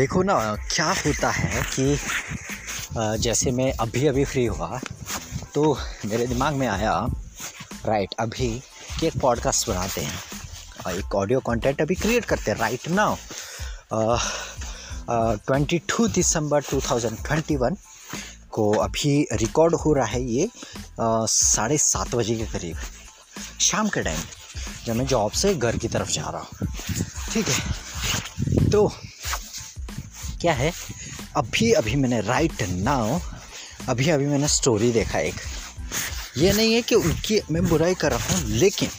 देखो ना, क्या होता है कि जैसे मैं अभी अभी फ्री हुआ तो मेरे दिमाग में आया राइट अभी कि एक पॉडकास्ट बनाते हैं। और एक ऑडियो कंटेंट अभी क्रिएट करते हैं right now twenty two December two thousand twenty one को अभी रिकॉर्ड हो रहा है ये साढ़े सात बजे के करीब, शाम के टाइम जब मैं जॉब से घर की तरफ़ जा रहा हूँ। ठीक है? तो क्या है? अभी अभी मैंने राइट नाउ अभी अभी मैंने स्टोरी देखा एक। ये नहीं है कि उनकी मैं बुराई कर रहा हूँ लेकिन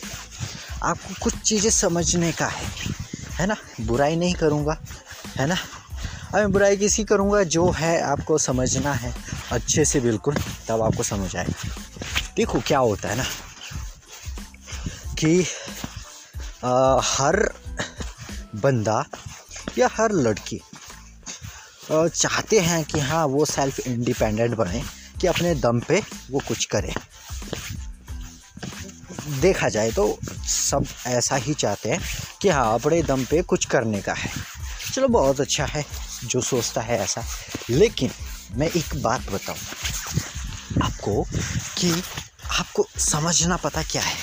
आपको कुछ चीज़ें समझने का है है ना? बुराई नहीं करूँगा है ना? अब मैं बुराई किसी करूँगा? जो है आपको समझना है अच्छे से बिल्कुल तब आपको समझ आएगा। देखो क्या होता है ना कि आ, हर बंदा या हर लड़की चाहते हैं कि हाँ वो सेल्फ इंडिपेंडेंट बने, कि अपने दम पे वो कुछ करें। देखा जाए तो सब ऐसा ही चाहते हैं कि हाँ अपने दम पे कुछ करने का है। चलो, बहुत अच्छा है, जो सोचता है ऐसा। लेकिन मैं एक बात बताऊँ आपको कि आपको समझना पता क्या है?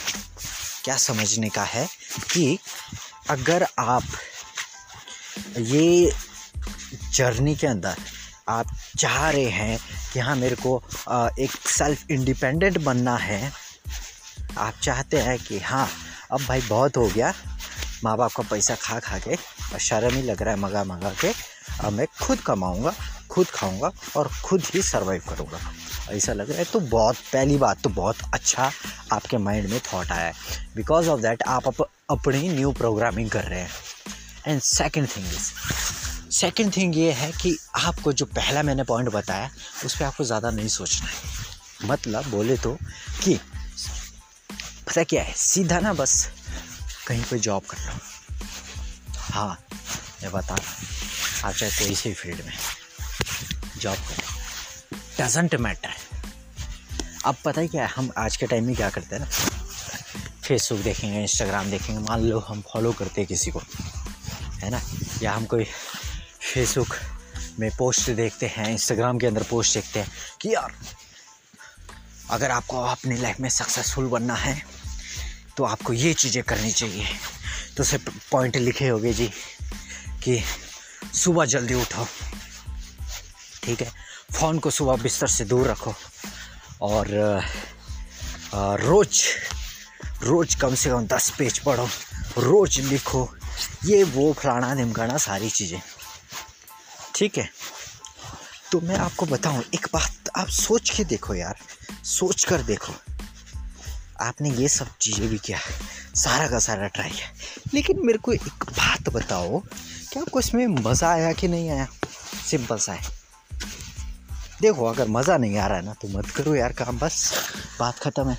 क्या समझने का है कि अगर आप ये जर्नी के अंदर आप चाह रहे हैं कि हाँ मेरे को एक सेल्फ इंडिपेंडेंट बनना है। आप चाहते हैं कि हाँ अब भाई बहुत हो गया माँ बाप का पैसा खा खा के और शर्म ही लग रहा है मंगा मंगा के अब मैं खुद कमाऊँगा खुद खाऊँगा और खुद ही सर्वाइव करूँगा। ऐसा लग रहा है तो बहुत पहली बात तो बहुत अच्छा आपके माइंड में थॉट आया है। बिकॉज़ ऑफ़ दैट आप अप, अपनी न्यू प्रोग्रामिंग कर रहे हैं। And second thing is second thing ये है कि आपको जो पहला मैंने पॉइंट बताया, उस पर आपको ज़्यादा नहीं सोचना है। मतलब बोले तो कि, पता क्या है? सीधा ना बस कहीं पे जॉब कर लो। हाँ मैं बता रहा आप चाहे कोई से फ़ील्ड में जॉब करो। डजेंट मैटर अब पता ही क्या है? हम आज के टाइम में क्या करते हैं ना? फेसबुक देखेंगे इंस्टाग्राम देखेंगे। मान लो हम फॉलो करते हैं किसी को, है ना? या हम कोई फेसबुक में पोस्ट देखते हैं इंस्टाग्राम के अंदर पोस्ट देखते हैं कि यार, अगर आपको अपनी लाइफ में सक्सेसफुल बनना है तो आपको ये चीज़ें करनी चाहिए। तो उसे पॉइंट लिखे होगे जी कि सुबह जल्दी उठो, ठीक है? फ़ोन को सुबह बिस्तर से दूर रखो और रोज़ रोज़ कम से कम दस पेज पढ़ो, रोज़ लिखो। ये वो फलाना निमकाना सारी चीज़ें। ठीक है? तो मैं आपको बताऊँ, एक बात आप सोच के देखो यार, सोच कर देखो। आपने ये सब चीज़ें भी किया, सारा का सारा ट्राई किया। लेकिन मेरे को एक बात बताओ, क्या आपको इसमें मज़ा आया कि नहीं आया? सिंपल सा है। देखो, अगर मज़ा नहीं आ रहा है ना तो मत करो यार काम, बस। बात ख़त्म है।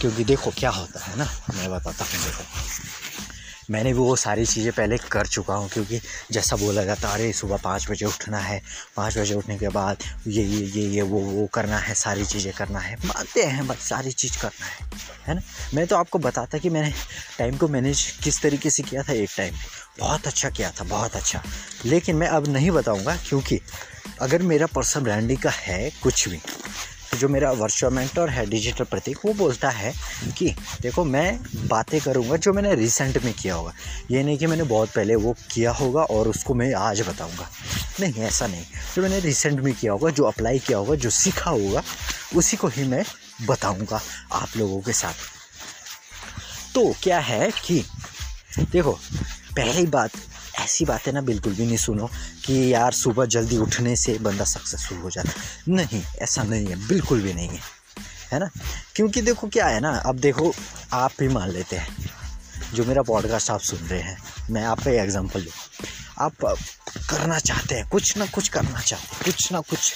क्योंकि देखो क्या होता है ना, मैं बताता हूँ देखो। मैंने वो सारी चीज़ें पहले कर चुका हूँ क्योंकि जैसा बोला जाता अरे, सुबह पाँच बजे उठना है। पाँच बजे उठने के बाद ये ये ये ये, वो वो करना है, सारी चीज़ें करना है। मानते हैं, बस सारी चीज़ करना है है ना? मैं तो आपको बताता कि मैंने टाइम को मैनेज किस तरीके से किया था एक टाइम बहुत अच्छा किया था, बहुत अच्छा। लेकिन मैं अब नहीं बताऊँगा क्योंकि अगर मेरा पर्सनल ब्रांडिंग का है कुछ भी जो मेरा वर्चुअल मेंटर है डिजिटल प्रतीक, वो बोलता है कि, देखो, मैं बातें करूँगा जो मैंने रिसेंट में किया होगा। ये नहीं कि मैंने बहुत पहले वो किया होगा और उसको मैं आज बताऊँगा। नहीं, ऐसा नहीं। जो मैंने रिसेंट में किया होगा, जो अप्लाई किया होगा, जो सीखा होगा, उसी को ही मैं बताऊँगा आप लोगों के साथ। तो क्या है कि, देखो, पहली बात ऐसी बातें ना बिल्कुल भी नहीं सुनो कि यार सुबह जल्दी उठने से बंदा सक्सेसफुल हो जाता नहीं, ऐसा नहीं है, बिल्कुल भी नहीं है। है ना? क्योंकि देखो क्या है ना, अब देखो आप भी मान लेते हैं, जो मेरा पॉडकास्ट आप सुन रहे हैं, मैं आप पे एग्जांपल दूँ। आप करना चाहते हैं, कुछ ना कुछ करना चाहते हैं, कुछ ना कुछ।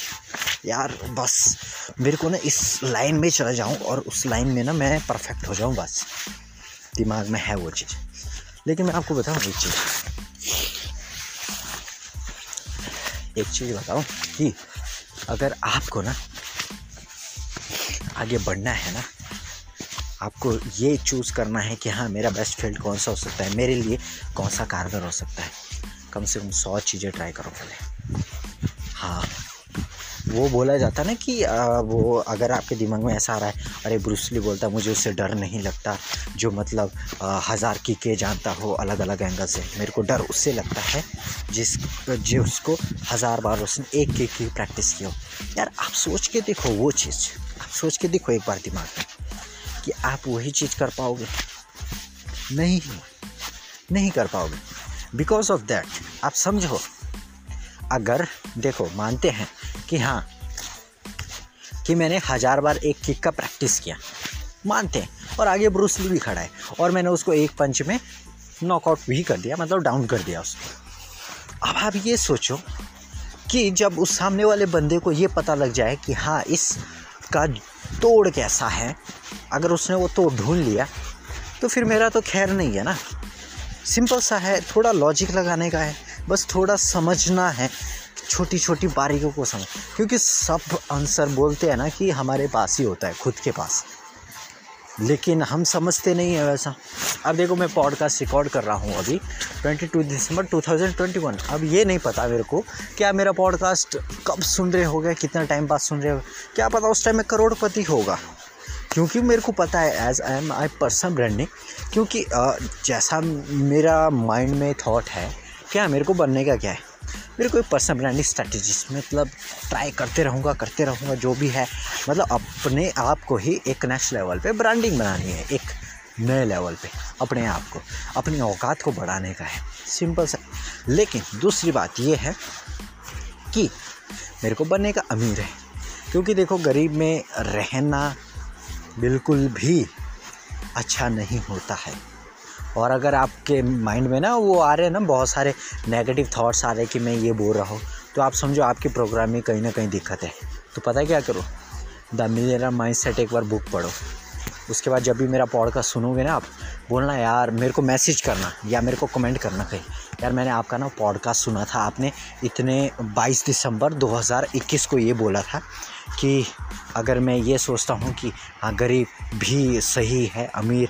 यार बस, मेरे को ना इस लाइन में चला जाऊँ और उस लाइन में ना मैं परफेक्ट हो जाऊँ, बस। दिमाग में है वो चीज़। लेकिन मैं आपको बताऊँ एक चीज़। एक चीज़ बताओ कि अगर आपको ना आगे बढ़ना है ना, आपको ये चूज़ करना है कि हाँ मेरा बेस्ट फ़ील्ड कौन सा हो सकता है, मेरे लिए कौन सा कारगर हो सकता है, कम से कम सौ चीज़ें ट्राई करो पहले। हाँ वो बोला जाता ना कि आ, वो अगर आपके दिमाग में ऐसा आ रहा है अरे ब्रूसली बोलता मुझे उससे डर नहीं लगता जो मतलब हज़ार की के जानता हो अलग अलग एंगल से। मेरे को डर उससे लगता है जिस जो उसको हज़ार बार उसने एक के की प्रैक्टिस की हो। यार आप सोच के देखो वो चीज़ आप सोच के देखो एक बार दिमाग में कि आप वही चीज़ कर पाओगे। नहीं नहीं कर पाओगे। बिकॉज़ ऑफ़ दैट आप समझो अगर देखो मानते हैं कि हाँ कि मैंने हज़ार बार एक किक का प्रैक्टिस किया। मानते हैं। और आगे ब्रूसली भी खड़ा है। और मैंने उसको एक पंच में नॉकआउट भी कर दिया मतलब डाउन कर दिया उसको। अब आप ये सोचो कि जब उस सामने वाले बंदे को ये पता लग जाए कि हाँ इसका तोड़ कैसा है, अगर उसने वो तोड़ ढूंढ लिया तो फिर मेरा तो खैर नहीं है ना। सिंपल सा है, थोड़ा लॉजिक लगाने का है, बस थोड़ा समझना है। छोटी छोटी बारीकों को समझ। क्योंकि सब आंसर बोलते हैं ना कि हमारे पास ही होता है, खुद के पास। लेकिन हम समझते नहीं है वैसा। अब देखो मैं पॉडकास्ट रिकॉर्ड कर रहा हूँ अभी 22 दिसंबर 2021 अब ये नहीं पता मेरे को, क्या मेरा पॉडकास्ट कब सुन रहे हो गया कितना टाइम पास सुन रहे हो क्या पता उस टाइम में करोड़पति होगा। क्योंकि मेरे को पता है as I am I person branding क्योंकि जैसा मेरा माइंड में थॉट है, क्या मेरे को बनने का क्या है? मेरे को एक पर्सनल ब्रांडिंग स्ट्रैटेजिस्ट मतलब ट्राई करते रहूँगा करते रहूँगा, जो भी है मतलब अपने आप को ही एक नेक्स्ट लेवल पे ब्रांडिंग बनानी है, एक नए लेवल पे, अपने आप को, अपनी औकात को बढ़ाने का है। सिंपल सा। लेकिन दूसरी बात ये है कि मेरे को बनने का अमीर है, क्योंकि देखो, गरीब में रहना बिल्कुल भी अच्छा नहीं होता है। और अगर आपके माइंड में ना वो आ रहे हैं ना, बहुत सारे नेगेटिव थॉट्स आ रहे हैं कि मैं ये बोल रहा हूँ तो आप समझो आपकी प्रोग्राम में कहीं ना कहीं दिक्कत है। तो पता है क्या करो? द मिलेरा माइंड सेट एक बार बुक पढ़ो। उसके बाद जब भी मेरा पॉडकास्ट सुनोगे ना आप, बोलना, यार, मेरे को मैसेज करना या मेरे को कमेंट करना कहीं। यार, मैंने आपका ना पॉडकास्ट सुना था। आपने इतने 22 दिसंबर 2021 को ये बोला था कि अगर मैं ये सोचता हूँ कि हाँ गरीब भी सही है, अमीर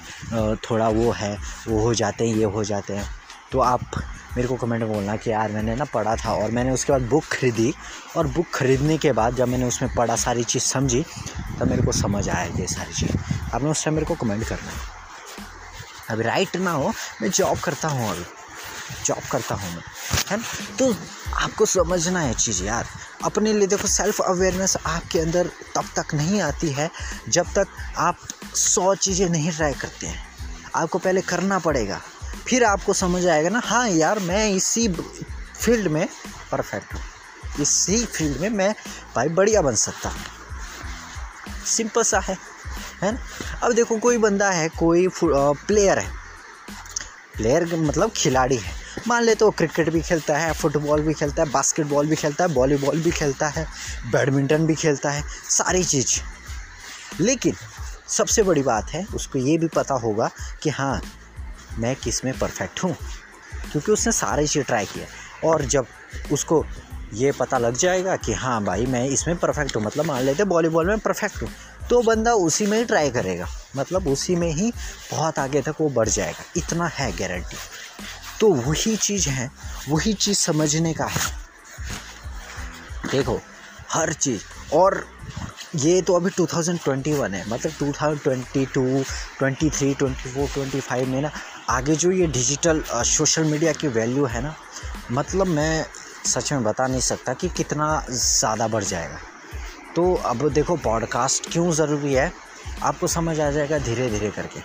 थोड़ा वो है, वो हो जाते हैं, ये हो जाते हैं। तो आप मेरे को कमेंट में बोलना कि यार मैंने ना पढ़ा था और मैंने उसके बाद बुक खरीदी और बुक खरीदने के बाद जब मैंने उसमें पढ़ा, सारी चीज़ समझी, तब मेरे को समझ आया ये सारी चीज़। आपने उस टाइम मेरे को कमेंट करना है। अभी राइट ना हो, मैं जॉब करता हूँ अभी। जॉब करता हूँ मैं, है ना? तो आपको समझना है चीज़ यार। अपने लिए देखो सेल्फ अवेयरनेस आपके अंदर तब तक नहीं आती है जब तक आप सौ चीज़ें नहीं ट्राई करते हैं। आपको पहले करना पड़ेगा। फिर आपको समझ आएगा ना हाँ यार, मैं इसी फ़ील्ड में परफेक्ट हूँ। इसी फ़ील्ड में मैं भाई बढ़िया बन सकता हूँ। सिंपल सा है है ना? अब देखो, कोई बंदा है, कोई प्लेयर है। प्लेयर मतलब खिलाड़ी है। मान ले तो क्रिकेट भी खेलता है फुटबॉल भी खेलता है बास्केटबॉल भी खेलता है वॉलीबॉल भी खेलता है बैडमिंटन भी खेलता है, सारी चीज़। लेकिन सबसे बड़ी बात है, उसको ये भी पता होगा कि हाँ मैं किसमें परफेक्ट हूँ? क्योंकि उसने सारी चीज़ ट्राई किया और जब उसको ये पता लग जाएगा कि हाँ भाई मैं इसमें परफेक्ट हूँ मतलब मान लेते वॉलीबॉल में परफेक्ट हूँ तो बंदा उसी में ही ट्राई करेगा। मतलब उसी में ही बहुत आगे तक वो बढ़ जाएगा। इतना है गारंटी तो वही चीज़ है वही चीज़ समझने का है। देखो हर चीज़ और ये तो अभी 2021 है मतलब 2022, 23, 24, 25 में ना आगे जो ये डिजिटल सोशल मीडिया की वैल्यू है ना मतलब मैं सच में बता नहीं सकता कि कितना ज़्यादा बढ़ जाएगा। तो अब देखो पॉडकास्ट क्यों ज़रूरी है? आपको समझ आ जाएगा धीरे धीरे करके।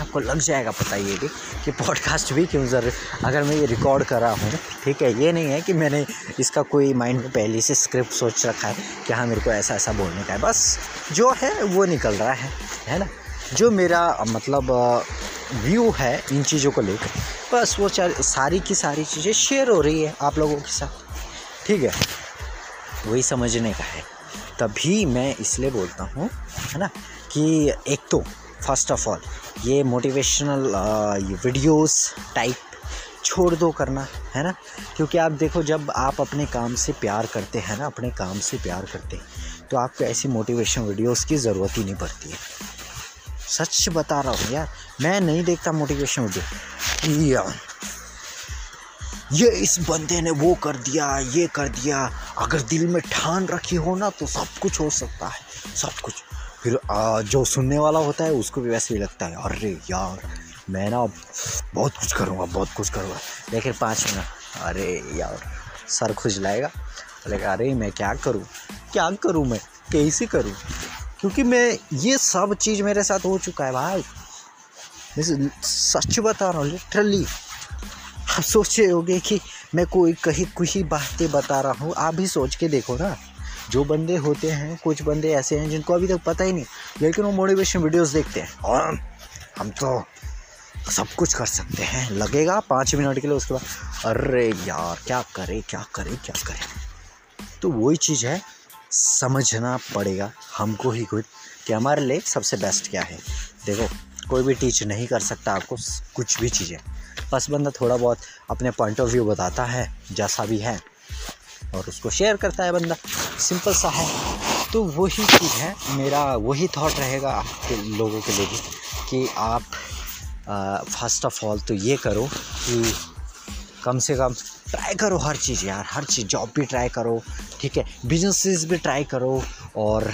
आपको लग जाएगा पता ये भी कि पॉडकास्ट भी क्यों ज़रूरी अगर मैं ये रिकॉर्ड कर रहा हूँ, ठीक है, ये नहीं है कि मैंने इसका कोई माइंड में पहले से स्क्रिप्ट सोच रखा है कि हाँ मेरे को ऐसा ऐसा बोलने का है। बस जो है, वो निकल रहा है है ना? जो मेरा मतलब व्यू है इन चीज़ों को लेकर। बस वो सारी की सारी चीज़ें शेयर हो रही है आप लोगों के साथ। ठीक है? वही समझने का है। तभी मैं इसलिए बोलता हूँ, है ना, कि एक तो फ़र्स्ट ऑफ़ ऑल ये मोटिवेशनल वीडियोस टाइप छोड़ दो करना, है ना? क्योंकि आप देखो, जब आप अपने काम से प्यार करते हैं ना, अपने काम से प्यार करते हैं तो आपको ऐसी मोटिवेशन वीडियोस की ज़रूरत ही नहीं पड़ती है। सच बता रहा हूँ यार। मैं नहीं देखता मोटिवेशन वीडियो ये। इस बंदे ने वो कर दिया ये कर दिया। अगर दिल में ठान रखी हो ना तो सब कुछ हो सकता है। सब कुछ। फिर आ, जो सुनने वाला होता है उसको भी वैसे ही लगता है अरे यार मैं ना बहुत कुछ करूँगा बहुत कुछ करूँगा। लेकिन पाँच मिनट अरे यार सर खुजलाएगा। लेकिन अरे मैं क्या करूँ? क्या करूँ मैं? कैसे करूँ? क्योंकि मैं ये सब चीज़ मेरे साथ हो चुका है भाई। मैं सच बता रहा हूँ लिटरली आप सोचे होगे कि मैं कोई कहीं ही बातें बता रहा हूँ, आप भी सोच के देखो ना। जो बंदे होते हैं, कुछ बंदे ऐसे हैं जिनको अभी तक पता ही नहीं, लेकिन वो मोटिवेशन वीडियोस देखते हैं। और हम तो सब कुछ कर सकते हैं। लगेगा पाँच मिनट के लिए, उसके बाद, अरे यार, क्या करे क्या करे क्या करे? तो वही चीज़ है। समझना पड़ेगा हमको ही खुद कि हमारे लिए सबसे बेस्ट क्या है। देखो, कोई भी टीच नहीं कर सकता आपको कुछ भी चीज़ें। बस बंदा थोड़ा बहुत अपने पॉइंट ऑफ़ व्यू बताता है, जैसा भी है, और उसको शेयर करता है बंदा। सिंपल सा है। तो वही चीज़ है, मेरा वही थॉट रहेगा आपके, लोगों के लिए भी कि आप फ़र्स्ट ऑफ़ ऑल तो ये करो कि कम से कम ट्राई करो हर चीज़ यार, हर चीज़ जॉब भी ट्राई करो, ठीक है? बिजनेसेस भी ट्राई करो और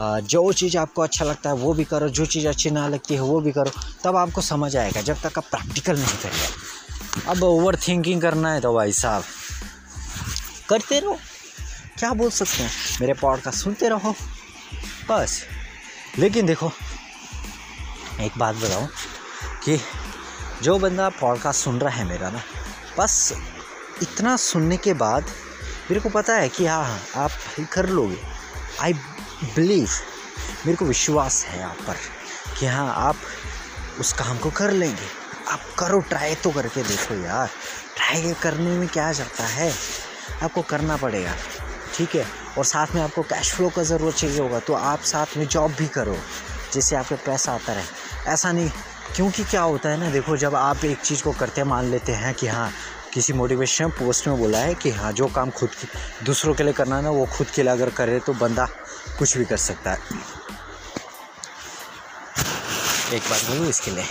जो चीज़ आपको अच्छा लगता है वो भी करो, जो चीज़ अच्छी ना लगती है वो भी करो, तब आपको समझ आएगा जब तक आप प्रैक्टिकल नहीं करेंगे अब ओवर थिंकिंग करना है तो भाई साहब, करते रहो। क्या बोल सकते हैं? मेरे पॉडकास्ट सुनते रहो। बस। लेकिन देखो, एक बात बताऊँ कि जो बंदा पॉडकास्ट सुन रहा है मेरा ना बस इतना सुनने के बाद मेरे को पता है कि हाँ आप कर लोगे। आई बिलीव मेरे को विश्वास है आप पर कि हाँ आप उस काम को कर लेंगे। आप करो ट्राई तो करके देखो यार। ट्राई करने में क्या जाता है? आपको करना पड़ेगा, ठीक है? और साथ में आपको कैश फ्लो का ज़रूरत चाहिए होगा तो आप साथ में जॉब भी करो, जिससे आपके पैसा आता रहे। ऐसा नहीं क्योंकि क्या होता है ना देखो जब आप एक चीज़ को करते मान लेते हैं कि हाँ किसी मोटिवेशन पोस्ट में बोला है कि हाँ जो काम खुद दूसरों के लिए करना है ना वो खुद के लिए अगर करे तो बंदा कुछ भी कर सकता है। एक बात बोलूँ इसके लिए?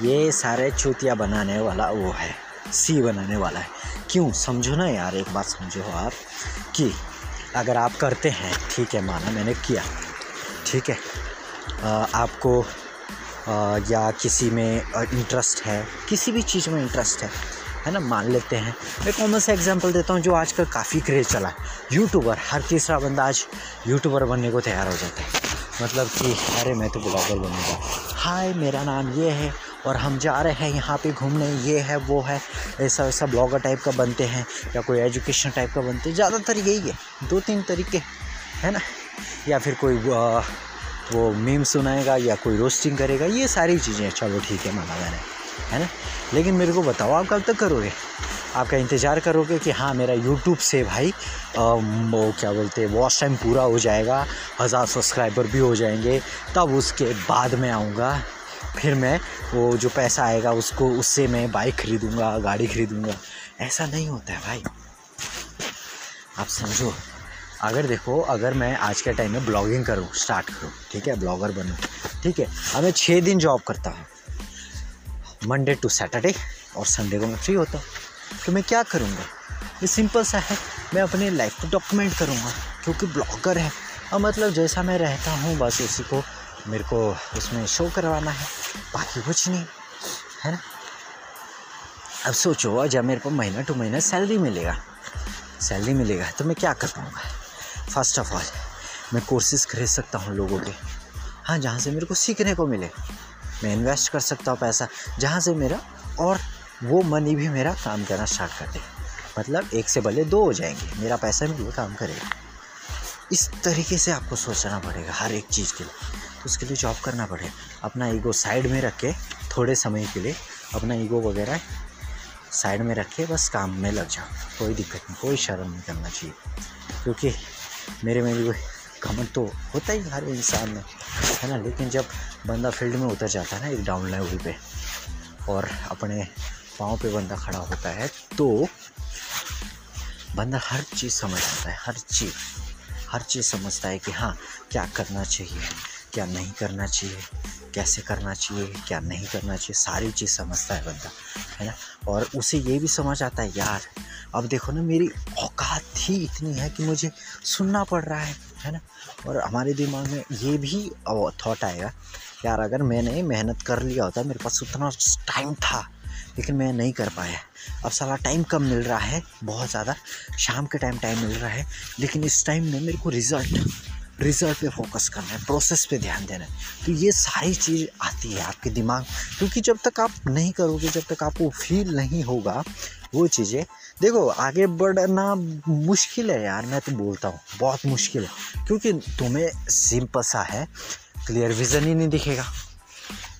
ये सारे चूतिया बनाने वाला वो है सी बनाने वाला है। क्यों? समझो ना यार एक बात समझो आप कि अगर आप करते हैं ठीक है माना मैंने किया ठीक है आ, आपको या किसी में इंटरेस्ट है, किसी भी चीज़ में इंटरेस्ट है है ना? मान लेते हैं। मैं कॉमन सा एग्जांपल देता हूँ जो आजकल काफ़ी क्रेज़ चला है। यूट्यूबर हर तीसरा बंदा आज यूट्यूबर बनने को तैयार हो जाता है। मतलब कि, अरे, मैं तो ब्लॉगर बनूँगा हाय, मेरा नाम ये है और हम जा रहे हैं यहाँ पे घूमने। ये है, वो है, ऐसा, वैसा ब्लॉगर टाइप का बनते हैं या कोई एजुकेशन टाइप का बनते हैं। ज़्यादातर यही है। दो तीन तरीके, है ना? या फिर कोई वो मीम सुनाएगा या कोई रोस्टिंग करेगा ये सारी चीज़ें चलो ठीक है माना मैंने है ना? लेकिन मेरे को बताओ आप कब तक करोगे? आपका इंतज़ार करोगे कि हाँ मेरा यूट्यूब से भाई आ, वो क्या बोलते हैं वॉच टाइम पूरा हो जाएगा हज़ार सब्सक्राइबर भी हो जाएँगे तब उसके बाद में आऊँगा फिर मैं वो जो पैसा आएगा उसको उससे मैं बाइक ख़रीदूँगा गाड़ी ख़रीदूँगा। ऐसा नहीं होता है भाई। आप समझो। अगर देखो, अगर मैं आज के टाइम में ब्लॉगिंग करूँ स्टार्ट करूँ, ठीक है? ब्लॉगर बनूँ, ठीक है? अब मैं छः दिन जॉब करता हूँ। मंडे टू सैटरडे और संडे को मैं फ्री होता हूँ। तो मैं क्या करूँगा? ये सिंपल सा है। मैं अपने लाइफ को डॉक्यूमेंट करूँगा, क्योंकि ब्लॉगर है। और मतलब जैसा मैं रहता हूँ, बस उसी को मेरे को उसमें शो करवाना है। बाकी कुछ नहीं, है ना? अब सोचो, जब मेरे को महीना टू महीना सैलरी मिलेगा सैलरी मिलेगा तो मैं क्या कर पाऊँगा? फ़र्स्ट ऑफ़ ऑल मैं कोर्सेज खरीद सकता हूँ लोगों के। हाँ जहाँ से मेरे को सीखने को मिले। मैं इन्वेस्ट कर सकता हूँ पैसा, जहाँ से मेरा और वो मनी भी मेरा काम करना स्टार्ट कर दे। मतलब एक से भले दो हो जाएँगे, मेरा पैसा भी काम करेगा। इस तरीके से आपको सोचना पड़ेगा हर एक चीज़ के लिए। तो उसके लिए जॉब करना पड़ेगा। अपना ईगो साइड में रख के, थोड़े समय के लिए अपना ईगो वगैरह साइड में रख के बस काम में लग जाओ। कोई दिक्कत नहीं, कोई शर्म नहीं करना चाहिए। क्योंकि मेरे में भी घमंड तो होता ही हर इंसान में, है ना? लेकिन जब बंदा फ़ील्ड में उतर जाता है ना, एक डाउन लेवल पे, और अपने पाँव पे बंदा खड़ा होता है तो बंदा हर चीज़ समझ आता है, हर चीज़ हर चीज़ समझता है कि हाँ क्या करना चाहिए, क्या नहीं करना चाहिए, कैसे करना चाहिए, क्या नहीं करना चाहिए, सारी चीज़ समझता है बंदा, है ना? और उसे ये भी समझ आता है, यार अब देखो ना, मेरी औकात ही इतनी है कि मुझे सुनना पड़ रहा है है ना? और हमारे दिमाग में ये भी थॉट आएगा, यार अगर मैंने मेहनत कर लिया होता, मेरे पास उतना टाइम था, लेकिन मैं नहीं कर पाया। अब सारा टाइम कम मिल रहा है, बहुत ज़्यादा। शाम के टाइम टाइम मिल रहा है, लेकिन इस टाइम में मेरे को रिज़ल्ट रिज़ल्ट पे फोकस करना है प्रोसेस पे ध्यान देना है। तो ये सारी चीज़ आती है आपके दिमाग क्योंकि जब तक आप नहीं करोगे, जब तक आपको फील नहीं होगा वो चीज़ें। देखो, आगे बढ़ना मुश्किल है यार, मैं तो बोलता हूँ, बहुत मुश्किल है। क्योंकि तुम्हें सिंपल सा है क्लियर विज़न ही नहीं दिखेगा।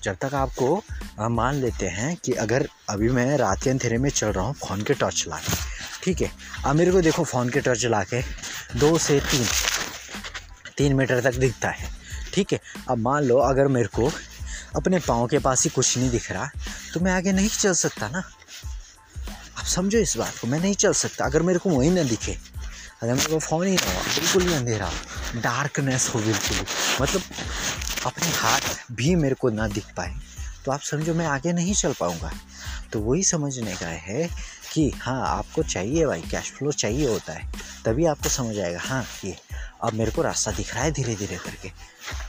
जब तक आपको मान लेते हैं कि अगर अभी मैं रात के अंधेरे में चल रहा हूँ फ़ोन के टॉर्च ला के ठीक है? अब मेरे को देखो फ़ोन के टॉर्च ला के दो से तीन तीन मीटर तक दिखता है। ठीक है? अब मान लो, अगर मेरे को अपने पाँव के पास ही कुछ नहीं दिख रहा तो मैं आगे नहीं चल सकता ना। आप समझो इस बात को, मैं नहीं चल सकता। अगर मेरे को वही ना दिखे, अगर मेरे को फ़ोन ही ना हो बिल्कुल ही अंधेरा डार्कनेस हो बिल्कुल। मतलब अपने हाथ भी मेरे को ना दिख पाए। तो आप समझो मैं आगे नहीं चल पाऊँगा। तो वही समझने का है कि हाँ आपको चाहिए भाई कैश फ्लो चाहिए होता है। तभी आपको समझ आएगा हाँ ये अब मेरे को रास्ता दिख रहा है धीरे धीरे करके।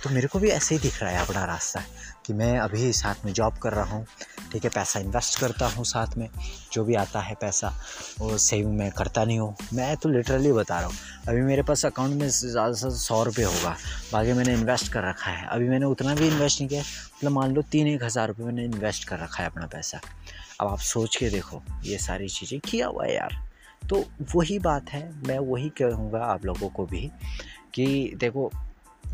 तो मेरे को भी ऐसे ही दिख रहा है अपना रास्ता। कि मैं अभी साथ में जॉब कर रहा हूँ, ठीक है, पैसा इन्वेस्ट करता हूँ साथ में, जो भी आता है पैसा, वो सेविंग मैं करता नहीं हूँ। मैं तो लिटरली बता रहा हूँ, अभी मेरे पास अकाउंट में ज़्यादा से सौ रुपये होगा, बाकी मैंने इन्वेस्ट कर रखा है। अभी मैंने उतना भी इन्वेस्ट नहीं किया मतलब मान लो तीन एक हज़ार रुपये मैंने इन्वेस्ट कर रखा है अपना पैसा। अब आप सोच के देखो, ये सारी चीज़ें किया हुआ है यार। तो वही बात है, मैं वही कहूँगा आप लोगों को भी कि देखो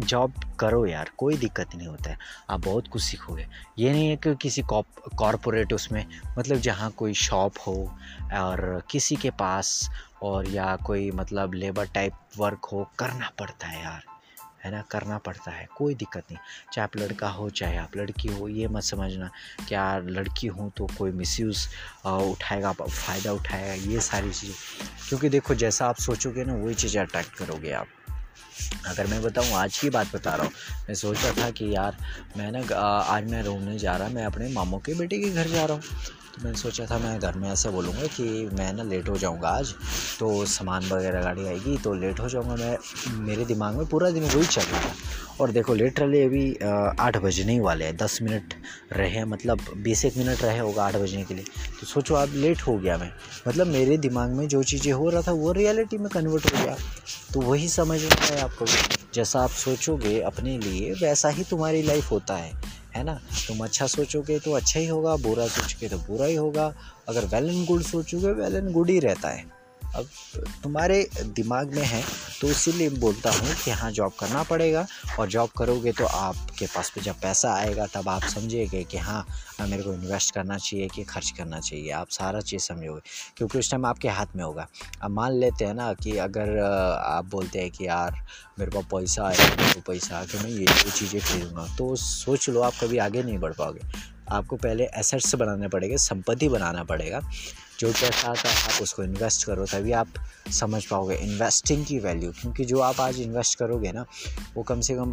जॉब करो यार, कोई दिक्कत नहीं होता है। आप बहुत कुछ सीखोगे। ये नहीं है कि किसी कॉरपोरेट उसमें मतलब जहाँ कोई शॉप हो और किसी के पास और या कोई मतलब लेबर टाइप वर्क हो, करना पड़ता है यार, है ना? करना पड़ता है, कोई दिक्कत नहीं। चाहे आप लड़का हो, चाहे आप लड़की हो, ये मत समझना कि यार लड़की हूँ तो कोई मिसयूज़ उठाएगा, फ़ायदा उठाएगा, ये सारी चीज़ें। क्योंकि देखो जैसा आप सोचोगे ना, वही चीज़ें अट्रैक्ट करोगे आप। अगर मैं बताऊँ, आज की बात बता रहा हूँ, मैं सोच रहा था कि यार, मैं ना आज मैं रोने जा रहा, मैं अपने मामों के बेटे के घर जा रहा हूँ। तो मैंने सोचा था, मैं घर में ऐसे बोलूँगा कि मैं ना लेट हो जाऊँगा आज तो सामान वगैरह गाड़ी आएगी तो लेट हो जाऊँगा मैं। मेरे दिमाग में पूरा दिन वही चल रहा था। और देखो लिटरली अभी आठ बजने ही वाले हैं, दस मिनट रहे मतलब बीस एक मिनट रहे होगा आठ बजने के लिए। तो सोचो आप लेट हो गया मैं। मतलब मेरे दिमाग में जो चीज़ें हो रहा था, वो रियलिटी में कन्वर्ट हो गया। तो वही समझना है आपको। जैसा आप सोचोगे अपने लिए, वैसा ही तुम्हारी लाइफ होता है। है ना? तुम अच्छा सोचोगे तो अच्छा ही होगा, बुरा सोचोगे तो बुरा ही होगा। अगर वेल एंड गुड सोचोगे वेल एंड गुड ही रहता है। अब तुम्हारे दिमाग में है तो इसीलिए बोलता हूँ कि हाँ जॉब करना पड़ेगा। और जॉब करोगे तो आपके पास में जब पैसा आएगा, तब आप समझिएगा कि हाँ मेरे को इन्वेस्ट करना चाहिए कि खर्च करना चाहिए। आप सारा चीज़ समझोगे, क्योंकि उस टाइम आपके हाथ में होगा। अब मान लेते हैं ना कि अगर आप बोलते हैं कि यार, मेरे पास पैसा आएगा को पैसा आके मैं ये ये चीज़ें खरीदूँगा। तो सोच लो, आप कभी आगे नहीं बढ़ पाओगे। आपको पहले एसेट्स बनाने पड़ेगा, संपत्ति बनाना पड़ेगा। जो पैसा आता है आप उसको इन्वेस्ट करो, तभी आप समझ पाओगे इन्वेस्टिंग की वैल्यू क्योंकि जो आप आज इन्वेस्ट करोगे ना, वो कम से कम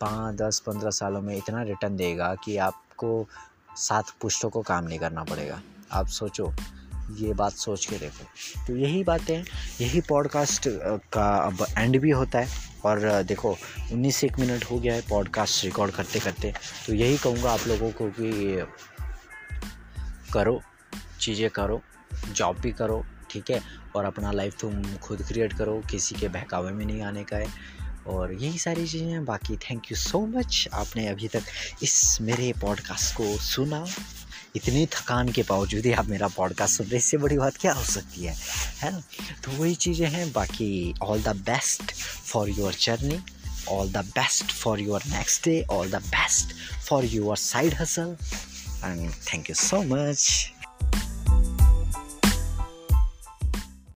पाँच, दस, पंद्रह सालों में इतना रिटर्न देगा कि आपको सात पुश्तों को काम नहीं करना पड़ेगा। आप सोचो, ये बात सोच के देखो। तो यही बातें यही पॉडकास्ट का अब एंड भी होता है। और देखो, उन्नीस एक मिनट हो गया है पॉडकास्ट रिकॉर्ड करते करते। तो यही कहूँगा आप लोगों को कि, करो, चीज़ें करो। जॉब भी करो, ठीक है? और अपना लाइफ तुम खुद क्रिएट करो, किसी के बहकावे में नहीं आने का है। और यही सारी चीज़ें हैं, बाकी थैंक यू सो मच आपने अभी तक इस मेरे पॉडकास्ट को सुना। इतनी थकान के बावजूद ही आप मेरा पॉडकास्ट सुन रहे इससे बड़ी बात क्या हो सकती है है ना? तो वही चीज़ें हैं, बाकी all the best for your journey all the best for your next day all the best for your side hustle and thank you so much